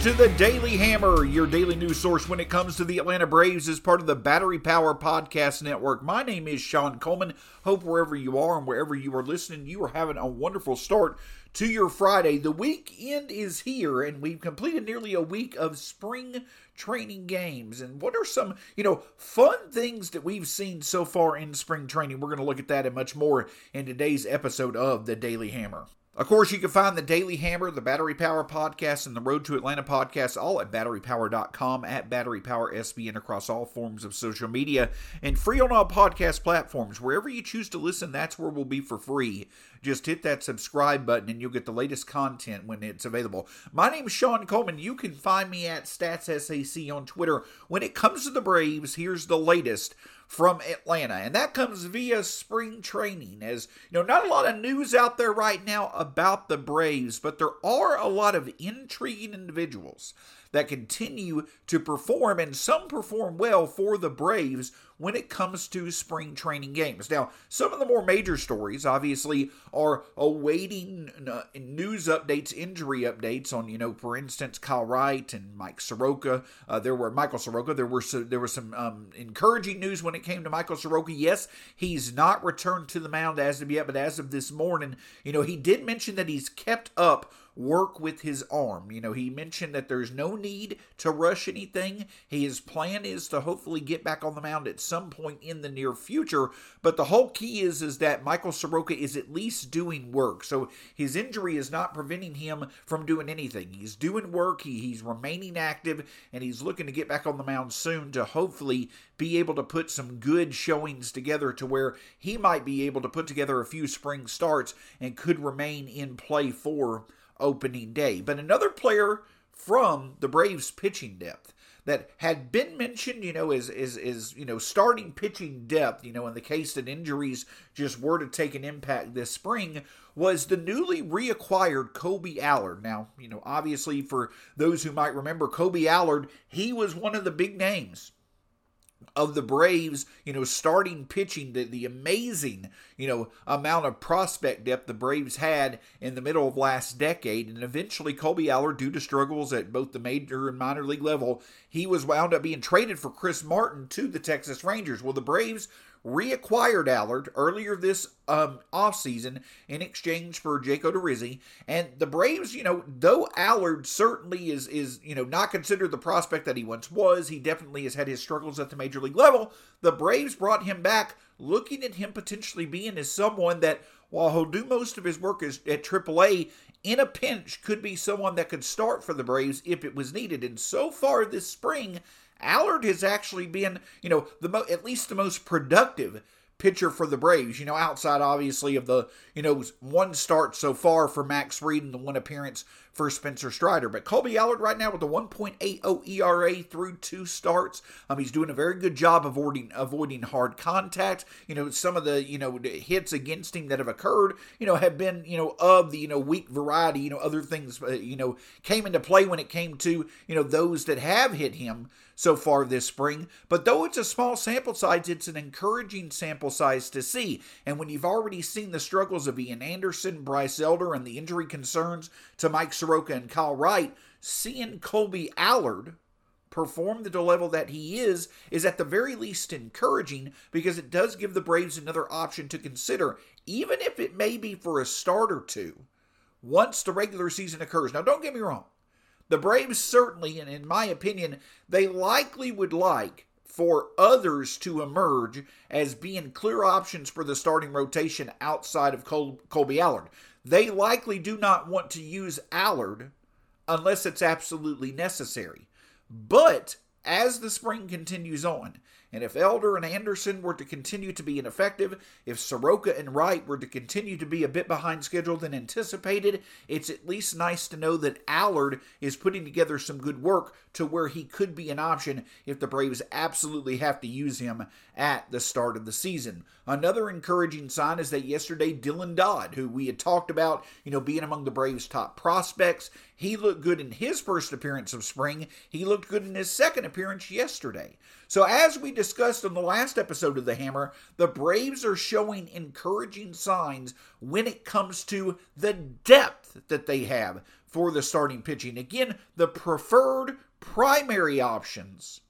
to the Daily Hammer, your daily news source when it comes to the Atlanta Braves as part of the Battery Power Podcast Network. My name is Sean Coleman. Hope wherever you are and wherever you are listening, you are having a wonderful start to your Friday. The weekend is here, and we've completed nearly a week of spring training games. And what are some, you know, fun things that we've seen so far in spring training? We're going to look at that and much more in today's episode of the Daily Hammer. Of course, you can find the Daily Hammer, the Battery Power Podcast, and the Road to Atlanta podcast all at batterypower.com, at Battery Power SBN across all forms of social media, and free on all podcast platforms. Wherever you choose to listen, that's where we'll be for free. Just hit that subscribe button and you'll get the latest content when it's available. My name is Sean Coleman. You can find me at StatsSAC on Twitter. When it comes to the Braves, here's the latest from Atlanta. And that comes via spring training. As you know, not a lot of news out there right now about the Braves, but there are a lot of intriguing individuals that continue to perform, and some perform well for the Braves when it comes to spring training games. Now, some of the more major stories, obviously, are awaiting uh, news updates, injury updates on, you know, for instance, Kyle Wright and Mike Soroka. Uh, there were Michael Soroka. There were there was some um, encouraging news when it came to Michael Soroka. Yes, he's not returned to the mound as of yet, but as of this morning, you know, he did mention that he's kept up work with his arm. You know, he mentioned that there's no need to rush anything. His plan is to hopefully get back on the mound at some point in the near future, but the whole key is is that Michael Soroka is at least doing work. So his injury is not preventing him from doing anything. He's doing work, he, he's remaining active, and he's looking to get back on the mound soon to hopefully be able to put some good showings together to where he might be able to put together a few spring starts and could remain in play for opening day. But another player from the Braves pitching depth that had been mentioned, you know, is is is you know starting pitching depth, you know, in the case that injuries just were to take an impact this spring, was the newly reacquired Kolby Allard. Now, you know, obviously for those who might remember Kolby Allard, he was one of the big names of the Braves, you know, starting pitching, the, the amazing, you know, amount of prospect depth the Braves had in the middle of last decade. And eventually, Kolby Allard, due to struggles at both the major and minor league level, he was wound up being traded for Chris Martin to the Texas Rangers. Well, the Braves reacquired Allard earlier this um, offseason in exchange for Jake Odorizzi. And the Braves, you know, though Allard certainly is, is, you know, not considered the prospect that he once was, he definitely has had his struggles at the major league level. The Braves brought him back looking at him potentially being as someone that, while he'll do most of his work as, at AAA, in a pinch could be someone that could start for the Braves if it was needed. And so far this spring, Allard has actually been, you know, the mo- at least the most productive pitcher for the Braves, you know, outside obviously of the, you know, one start so far for Max Fried and the one appearance for Spencer Strider. But Kolby Allard right now with a 1.80 ERA through two starts. Um, he's doing a very good job avoiding avoiding hard contact. You know, some of the, you know, hits against him that have occurred, you know, have been, you know, of the, you know, weak variety, you know, other things, uh, you know, came into play when it came to, you know, those that have hit him so far this spring. But though it's a small sample size, it's an encouraging sample size to see. And when you've already seen the struggles of Ian Anderson, Bryce Elder, and the injury concerns to Mike Soroka and Kyle Wright, seeing Kolby Allard perform the level that he is is at the very least encouraging because it does give the Braves another option to consider, even if it may be for a start or two once the regular season occurs. Now, don't get me wrong. The Braves certainly, and in my opinion, they likely would like for others to emerge as being clear options for the starting rotation outside of Col- Kolby Allard. They likely do not want to use Allard unless it's absolutely necessary. But as the spring continues on, and if Elder and Anderson were to continue to be ineffective, if Soroka and Wright were to continue to be a bit behind schedule than anticipated, it's at least nice to know that Allard is putting together some good work to where he could be an option if the Braves absolutely have to use him at the start of the season. Another encouraging sign is that yesterday Dylan Dodd, who we had talked about, you know, being among the Braves' top prospects, he looked good in his first appearance of spring. He looked good in his second appearance yesterday. So, as we discussed in the last episode of The Hammer, the Braves are showing encouraging signs when it comes to the depth that they have for the starting pitching. Again, the preferred primary options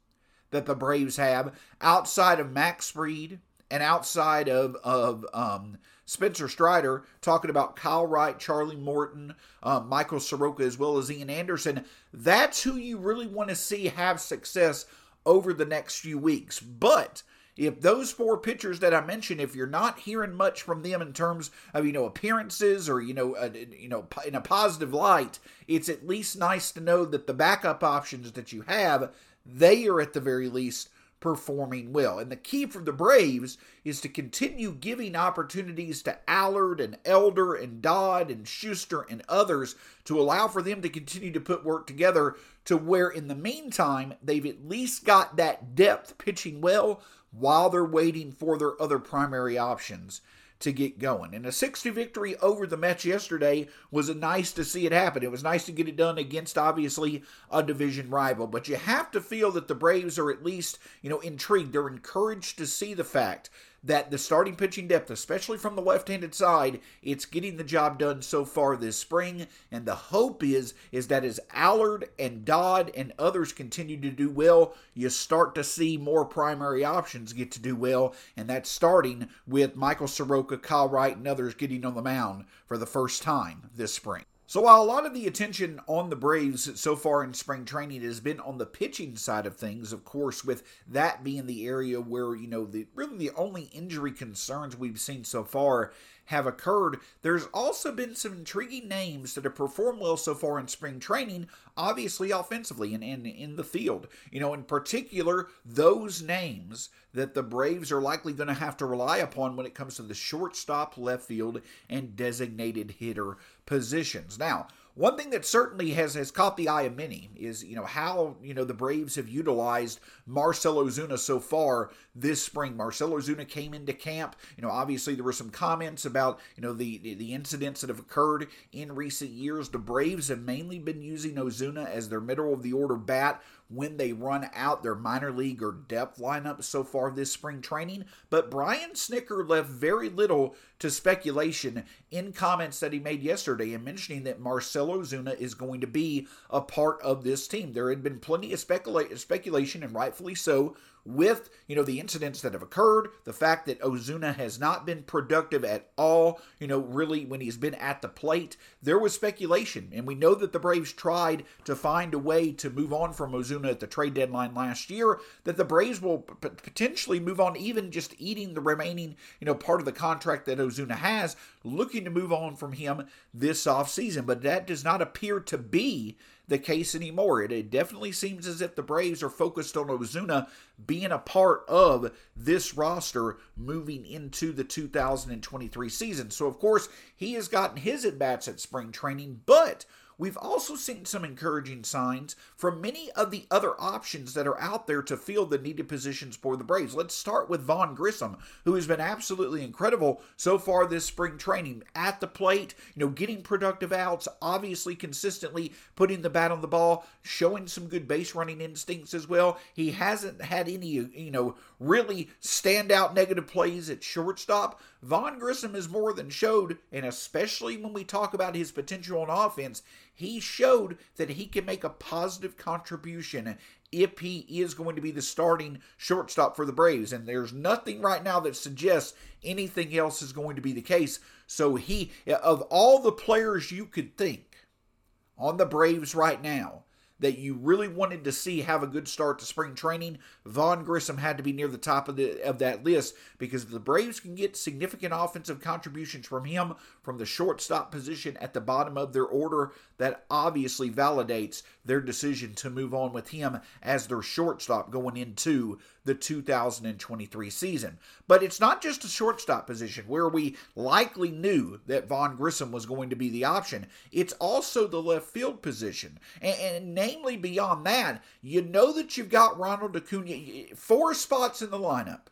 that the Braves have outside of Max Fried and outside of, of um, Spencer Strider, talking about Kyle Wright, Charlie Morton, uh, Michael Soroka, as well as Ian Anderson. That's who you really want to see have success over the next few weeks. But if those four pitchers that I mentioned, if you're not hearing much from them in terms of you know appearances or you know uh, you know in a positive light, it's at least nice to know that the backup options that you have, they are at the very least performing well. And the key for the Braves is to continue giving opportunities to Allard and Elder and Dodd and Schuster and others to allow for them to continue to put work together to where in the meantime they've at least got that depth pitching well while they're waiting for their other primary options to get going. And a 60 victory over the Mets yesterday was nice to see it happen. It was nice to get it done against obviously a division rival, but you have to feel that the Braves are at least, you know, intrigued. They're encouraged to see the fact that the starting pitching depth, especially from the left-handed side, it's getting the job done so far this spring. And the hope is is that as Allard and Dodd and others continue to do well, you start to see more primary options get to do well, and that's starting with Michael Soroka, Kyle Wright, and others getting on the mound for the first time this spring. So while a lot of the attention on the Braves so far in spring training has been on the pitching side of things, of course, with that being the area where, you know, the really the only injury concerns we've seen so far have occurred, there's also been some intriguing names that have performed well so far in spring training, obviously offensively and, and in the field. You know, in particular, those names that the Braves are likely going to have to rely upon when it comes to the shortstop, left field, and designated hitter positions. Now, one thing that certainly has has caught the eye of many is you know how you know the Braves have utilized Marcell Ozuna so far this spring. Marcell Ozuna came into camp. You know, obviously there were some comments about you know the the incidents that have occurred in recent years. The Braves have mainly been using Ozuna as their middle of the order bat when they run out their minor league or depth lineup so far this spring training. But Brian Snitker left very little to speculation in comments that he made yesterday and mentioning that Marcell Ozuna is going to be a part of this team. There had been plenty of specula- speculation, and rightfully so, with you know the incidents that have occurred, the fact that Ozuna has not been productive at all, you know, really when he's been at the plate, there was speculation, and we know that the Braves tried to find a way to move on from Ozuna at the trade deadline last year. That the Braves will p- potentially move on, even just eating the remaining, you know, part of the contract that Ozuna has, looking to move on from him this offseason. But that does not appear to be the case anymore. It, it definitely seems as if the Braves are focused on Ozuna being a part of this roster moving into the 2023 season. So, of course, he has gotten his at bats at spring training, but We've also seen some encouraging signs from many of the other options that are out there to fill the needed positions for the Braves. Let's start with Vaughn Grissom, who has been absolutely incredible so far this spring training at the plate, you know, getting productive outs, obviously consistently putting the bat on the ball, showing some good base running instincts as well. He hasn't had any, you know, really standout negative plays at shortstop. Vaughn Grissom has more than showed, and especially when we talk about his potential on offense, he showed that he can make a positive contribution if he is going to be the starting shortstop for the Braves. And there's nothing right now that suggests anything else is going to be the case. So he, of all the players you could think on the Braves right now, that you really wanted to see have a good start to spring training, Vaughn Grissom had to be near the top of the of that list because the Braves can get significant offensive contributions from him from the shortstop position at the bottom of their order. That obviously validates their decision to move on with him as their shortstop going into the 2023 season. But it's not just a shortstop position where we likely knew that Vaughn Grissom was going to be the option. It's also the left field position. And, and namely beyond that, you know that you've got Ronald Acuna, four spots in the lineup.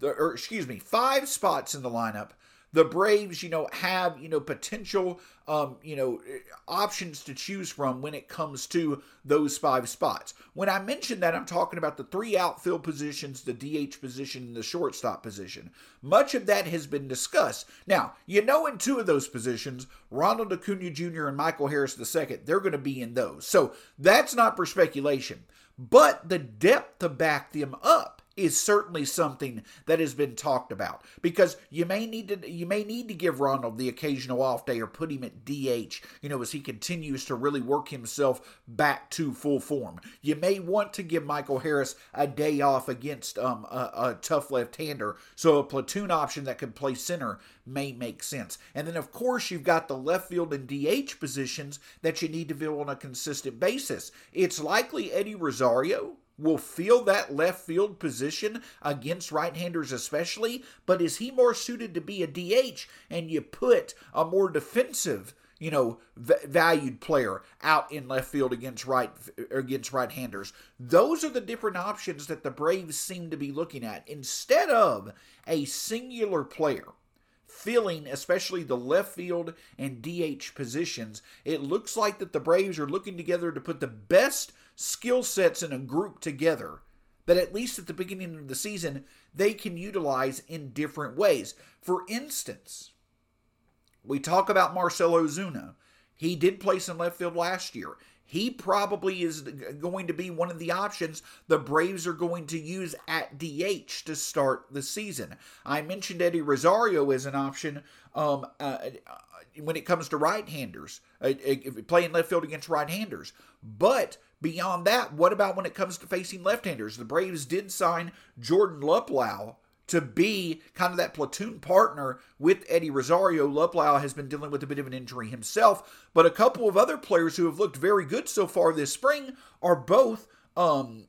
The, or excuse me, five spots in the lineup the Braves, you know, have, you know, potential, um, you know, options to choose from when it comes to those five spots. When I mention that, I'm talking about the three outfield positions, the DH position, and the shortstop position. Much of that has been discussed. Now, you know, in two of those positions, Ronald Acuna Jr. and Michael Harris II, they're going to be in those. So that's not for speculation. But the depth to back them up is certainly something that has been talked about because you may need to you may need to give Ronald the occasional off day or put him at DH, you know, as he continues to really work himself back to full form. You may want to give Michael Harris a day off against um, a, a tough left-hander, so a platoon option that could play center may make sense. And then of course you've got the left field and DH positions that you need to fill on a consistent basis. It's likely Eddie Rosario will fill that left field position against right handers, especially. But is he more suited to be a DH and you put a more defensive? you know, v- valued player out in left field against right against right-handers. Those are the different options that the Braves seem to be looking at instead of a singular player filling especially the left field and DH positions. It looks like that the Braves are looking together to put the best skill sets in a group together that at least at the beginning of the season they can utilize in different ways. For instance, we talk about Marcell Ozuna. He did play some left field last year. He probably is going to be one of the options the Braves are going to use at DH to start the season. I mentioned Eddie Rosario as an option um, uh, when it comes to right-handers, uh, uh playing left field against right-handers. But Beyond that, what about when it comes to facing left-handers? The Braves did sign Jordan Luplow to be kind of that platoon partner with Eddie Rosario. Luplow has been dealing with a bit of an injury himself, but a couple of other players who have looked very good so far this spring are both um,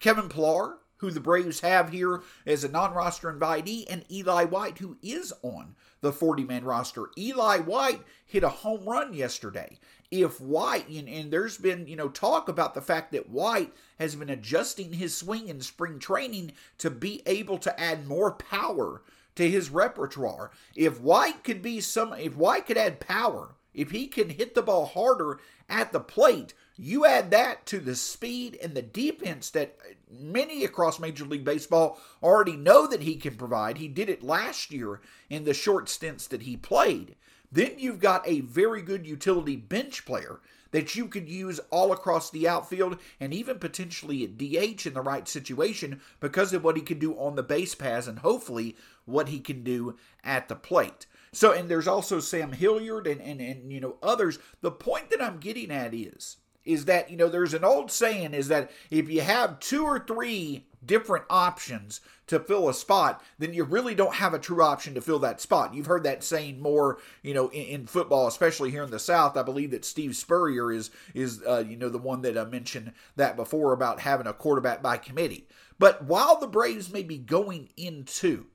Kevin Pillar, who the Braves have here as a non-roster invitee, and Eli White, who is on the 40-man roster. Eli White hit a home run yesterday if White, and, and there's been, you know, talk about the fact that White has been adjusting his swing in spring training to be able to add more power to his repertoire. If White could be some, if White could add power, if he can hit the ball harder at the plate, you add that to the speed and the defense that many across Major League Baseball already know that he can provide. He did it last year in the short stints that he played. Then you've got a very good utility bench player that you could use all across the outfield and even potentially at DH in the right situation because of what he can do on the base paths and hopefully what he can do at the plate. So, and there's also Sam Hilliard and, and, and you know, others. The point that I'm getting at is, is that, you know, there's an old saying is that if you have two or three different options to fill a spot, then you really don't have a true option to fill that spot. You've heard that saying more, you know, in, in football, especially here in the South. I believe that Steve Spurrier is is uh, you know the one that I mentioned that before about having a quarterback by committee. But while the Braves may be going into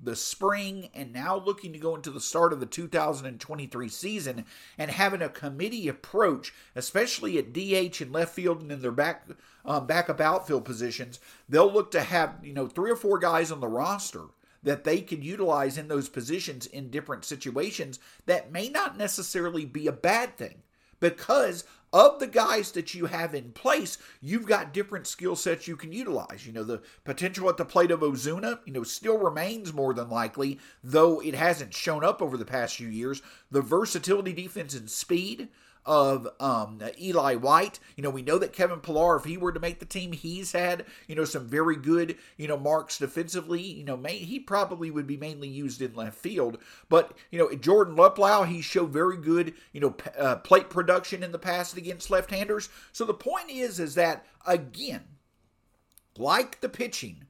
the spring and now looking to go into the start of the 2023 season and having a committee approach, especially at DH and left field and in their back um, backup outfield positions, they'll look to have you know three or four guys on the roster that they could utilize in those positions in different situations that may not necessarily be a bad thing because of the guys that you have in place, you've got different skill sets you can utilize. You know, the potential at the plate of Ozuna, you know, still remains more than likely, though it hasn't shown up over the past few years. The versatility, defense, and speed of um, Eli White. You know, we know that Kevin Pillar, if he were to make the team, he's had, you know, some very good, you know, marks defensively. You know, may, he probably would be mainly used in left field. But, you know, Jordan Luplow, he showed very good, you know, p- uh, plate production in the past against left-handers. So the point is, is that, again, like the pitching,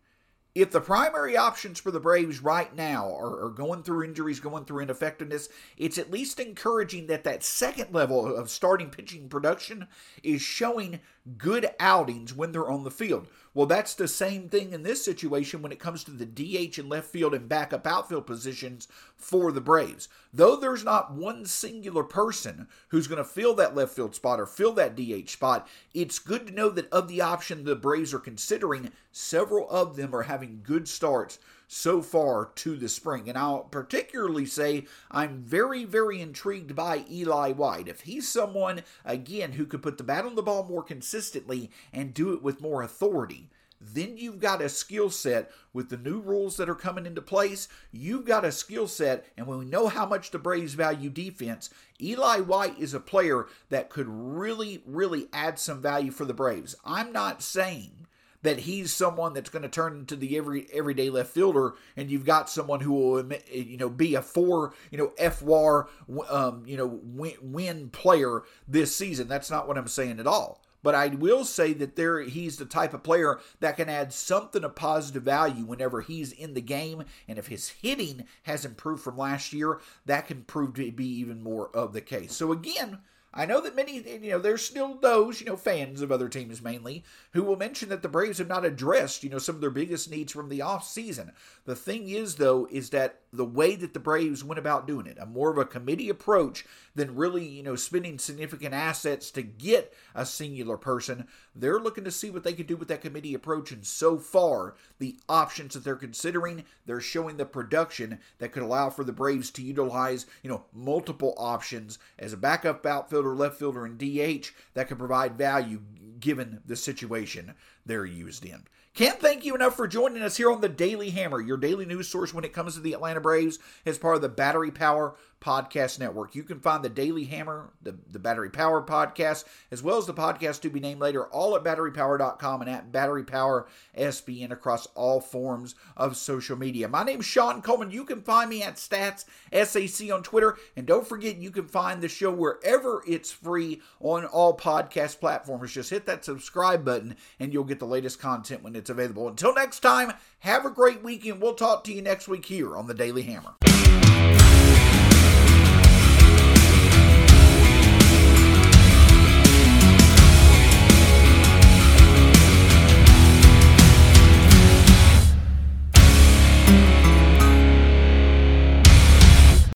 if the primary options for the Braves right now are, are, going through injuries, going through ineffectiveness, it's at least encouraging that that second level of starting pitching production is showing good outings when they're on the field. Well, that's the same thing in this situation when it comes to the DH and left field and backup outfield positions for the Braves. Though there's not one singular person who's going to fill that left field spot or fill that DH spot, it's good to know that of the option the Braves are considering, several of them are having good starts so far to the spring. And I'll particularly say I'm very, very intrigued by Eli White. If he's someone, again, who could put the bat on the ball more consistently and do it with more authority, then you've got a skill set with the new rules that are coming into place. You've got a skill set, and when we know how much the Braves value defense, Eli White is a player that could really, really add some value for the Braves. I'm not saying that he's someone that's going to turn into the every everyday left fielder, and you've got someone who will you know be a four you know FWAR um, you know win, win player this season. That's not what I'm saying at all. But I will say that there he's the type of player that can add something of positive value whenever he's in the game. And if his hitting has improved from last year, that can prove to be even more of the case. So again, I know that many, you know, there's still those, you know, fans of other teams mainly, who will mention that the Braves have not addressed, you know, some of their biggest needs from the offseason. The thing is, though, is that the way that the Braves went about doing it, a more of a committee approach than really, you know, spending significant assets to get a singular person, they're looking to see what they can do with that committee approach. And so far, the options that they're considering, they're showing the production that could allow for the Braves to utilize, you know, multiple options as a backup outfielder, left fielder, and DH that could provide value given the situation they're used in. Can't thank you enough for joining us here on the Daily Hammer, your daily news source when it comes to the Atlanta Braves, as part of the Battery Power Podcast Network. You can find the Daily Hammer, the, the Battery Power Podcast, as well as the podcast to be named later, all at batterypower.com and at Battery Power SBN across all forms of social media. My name's Sean Coleman. You can find me at Stats SAC on Twitter. And don't forget, you can find the show wherever it's free on all podcast platforms. Just hit that subscribe button and you'll get the latest content when it's available. Until next time, have a great weekend. We'll talk to you next week here on the Daily Hammer.